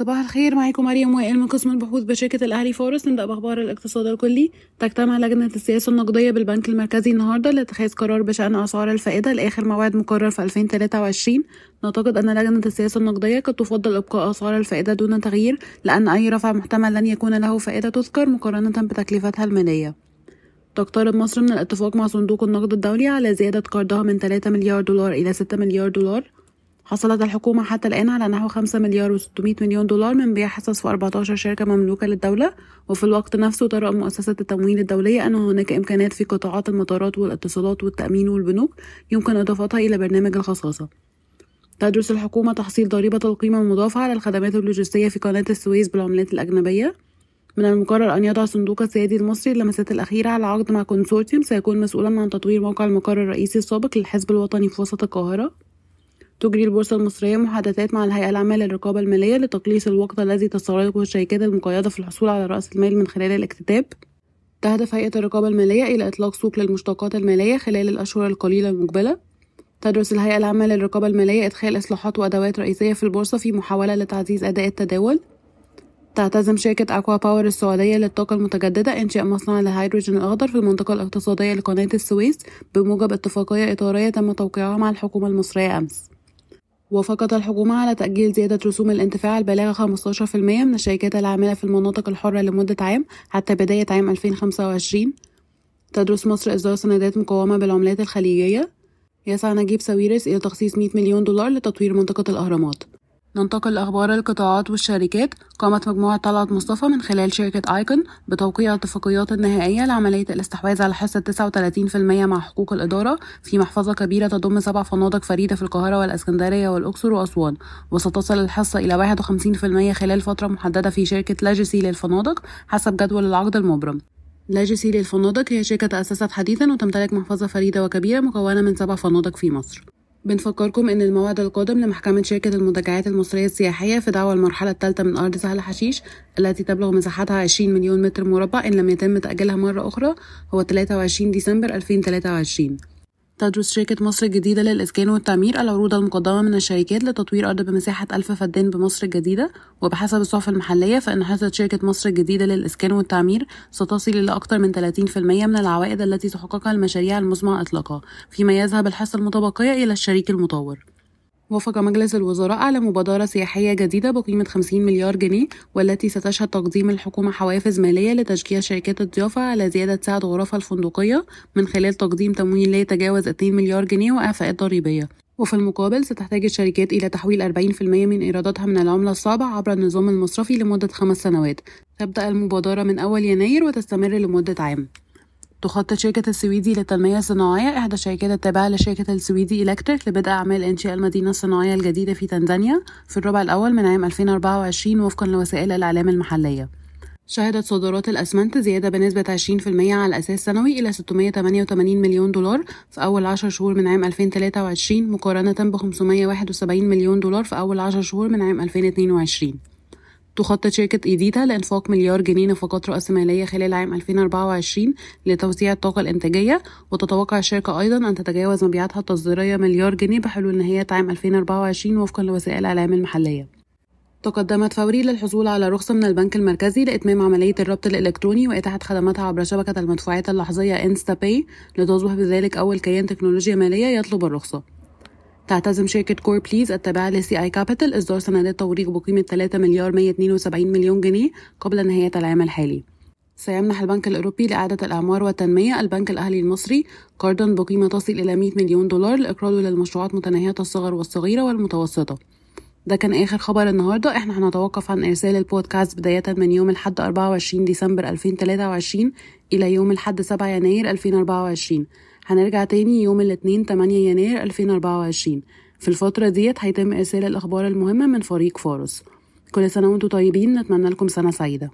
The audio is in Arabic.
صباح الخير معاكم مريم وائل من قسم البحوث بشركة الأهلي فورس نبدأ بأخبار الاقتصاد الكلي. تجتمع لجنة السياسة النقدية بالبنك المركزي النهاردة لاتخاذ قرار بشأن أسعار الفائدة لآخر موعد مقرر في 2023 نعتقد أن لجنة السياسة النقدية قد تفضل إبقاء أسعار الفائدة دون تغيير لأن أي رفع محتمل لن يكون له فائدة تذكر مقارنة بتكلفتها المالية. تقترب مصر من الاتفاق مع صندوق النقد الدولي على زيادة قرضها من 3 مليار دولار إلى 6 مليار دولار. حصلت الحكومة حتى الآن على نحو 5 مليار و600 مليون دولار من بيع حصص في 14 شركة مملوكة للدولة. وفي الوقت نفسه ترى مؤسسة التمويل الدولية أن هناك إمكانات في قطاعات المطارات والاتصالات والتأمين والبنوك يمكن إضافتها إلى برنامج الخصاصة. تدرس الحكومة تحصيل ضريبة القيمة المضافة على الخدمات اللوجستية في قناة السويس بالعملات الأجنبية. من المقرر أن يضع صندوق السيادي المصري اللمسات الأخيرة على عقد مع كونسورتيوم سيكون مسؤولا عن تطوير موقع المقر الرئيسي السابق للحزب الوطني في وسط القاهرة. تجري البورصة المصرية محادثات مع الهيئة العامة للرقابة المالية لتقليص الوقت الذي تستغرقه الشركات المقيدة في الحصول على رأس المال من خلال الاكتتاب. تهدف هيئة الرقابة المالية إلى إطلاق سوق للمشتقات المالية خلال الأشهر القليلة المقبلة. تدرس الهيئة العامة للرقابة المالية إدخال إصلاحات وأدوات رئيسية في البورصة في محاولة لتعزيز أداء التداول. تعتزم شركة ACWA Power السعودية للطاقة المتجددة إنشاء مصنع للهيدروجين الأخضر في المنطقة الاقتصادية لقناة السويس بموجب اتفاقية إطارية تم توقيعها مع الحكومة المصرية أمس. وافقت الحكومة على تأجيل زيادة رسوم الانتفاع البالغة 15% من الشركات العاملة في المناطق الحرة لمدة عام حتى بداية عام 2025 تدرس مصر إصدار سندات مقومة بالعملات الخليجية. يسعى نجيب ساويرس إلى تخصيص 100 مليون دولار لتطوير منطقة الأهرامات. ننتقل لأخبار القطاعات والشركات. قامت مجموعة طلعت مصطفى من خلال شركة آيكون بتوقيع الاتفاقيات النهائية لعملية الاستحواذ على حصة 39% مع حقوق الإدارة في محفظة كبيرة تضم سبع فنادق فريدة في القاهرة والإسكندرية والأقصر وأسوان. وستصل الحصة إلى 51% خلال فترة محددة في شركة لاجسي للفنادق حسب جدول العقد المبرم. لاجسي للفنادق هي شركة تأسست حديثا وتمتلك محفظة فريدة وكبيرة مكونة من سبع فنادق في مصر. بنفكركم إن الموعد القادم لمحكمة شركة المنتجعات المصرية السياحية في دعوى المرحلة الثالثة من أرض سهل حشيش التي تبلغ مساحتها 20 مليون متر مربع إن لم يتم تأجيلها مرة أخرى هو 23 ديسمبر 2023 تدرس شركة مصر الجديدة للإسكان والتعمير العروض المقدمة من الشركات لتطوير أرض بمساحة ألف فدان بمصر الجديدة. وبحسب الصحف المحلية فإن حصة شركة مصر الجديدة للإسكان والتعمير ستصل إلى أكثر من 30% من العوائد التي تحققها المشاريع المزمع إطلاقها فيما يذهب الحصة المتبقية إلى الشريك المطور. وافق مجلس الوزراء على مبادرة سياحية جديدة بقيمة 50 مليار جنيه والتي ستشهد تقديم الحكومة حوافز مالية لتشجيع شركات الضيافة على زيادة سعة غرفها الفندقية من خلال تقديم تمويل لا يتجاوز 2 مليار جنيه وإعفاءات ضريبية. وفي المقابل ستحتاج الشركات إلى تحويل 40% من إيراداتها من العملة الصعبة عبر النظام المصرفي لمدة خمس سنوات. تبدأ المبادرة من أول يناير وتستمر لمدة عام. تخطط شركة السويدي للتنمية الصناعية. إحدى الشركات التابعة لشركة السويدي إلكتريك لبدء أعمال إنشاء المدينة الصناعية الجديدة في تنزانيا في الربع الأول من عام 2024 وفقا لوسائل الإعلام المحلية. شهدت صادرات الأسمنت زيادة بنسبة 20% على أساس سنوي إلى 688 مليون دولار في أول 10 شهور من عام 2023 مقارنة ب 571 مليون دولار في أول 10 شهور من عام 2022 تخطط شركة إيديتا لإنفاق مليار جنيه نفقات رأسمالية خلال عام 2024 لتوسيع الطاقة الإنتاجية. وتتوقع الشركة أيضا أن تتجاوز مبيعاتها التصديرية مليار جنيه بحلول نهاية عام 2024 وفقا لوسائل الإعلام المحلية. تقدمت فوري للحصول على رخصة من البنك المركزي لإتمام عملية الربط الإلكتروني وإتاحة خدماتها عبر شبكة المدفوعات اللحظية InstaPay لتصبح بذلك أول كيان تكنولوجيا مالية يطلب الرخصة. تعتزم شركة Corplease التابعة ل CI Capital إصدار سندات توريق بقيمة 3 مليار 172 مليون جنيه قبل نهاية العام الحالي. سيمنح البنك الأوروبي لإعادة الأعمار والتنمية البنك الأهلي المصري قرضا بقيمة تصل إلى 100 مليون دولار لإقراضه للمشروعات متناهية الصغر والصغيرة والمتوسطة. ده كان آخر خبر النهاردة. إحنا هنتوقف عن إرسال البودكاست بداية من يوم الحد 24 ديسمبر 2023 إلى يوم الحد 7 يناير 2024 هنرجع تاني يوم الاثنين 8 يناير 2024 في الفترة ديت هيتم إرسال الأخبار المهمة من فريق فارس. كل سنة وأنتم طيبين نتمنى لكم سنة سعيدة.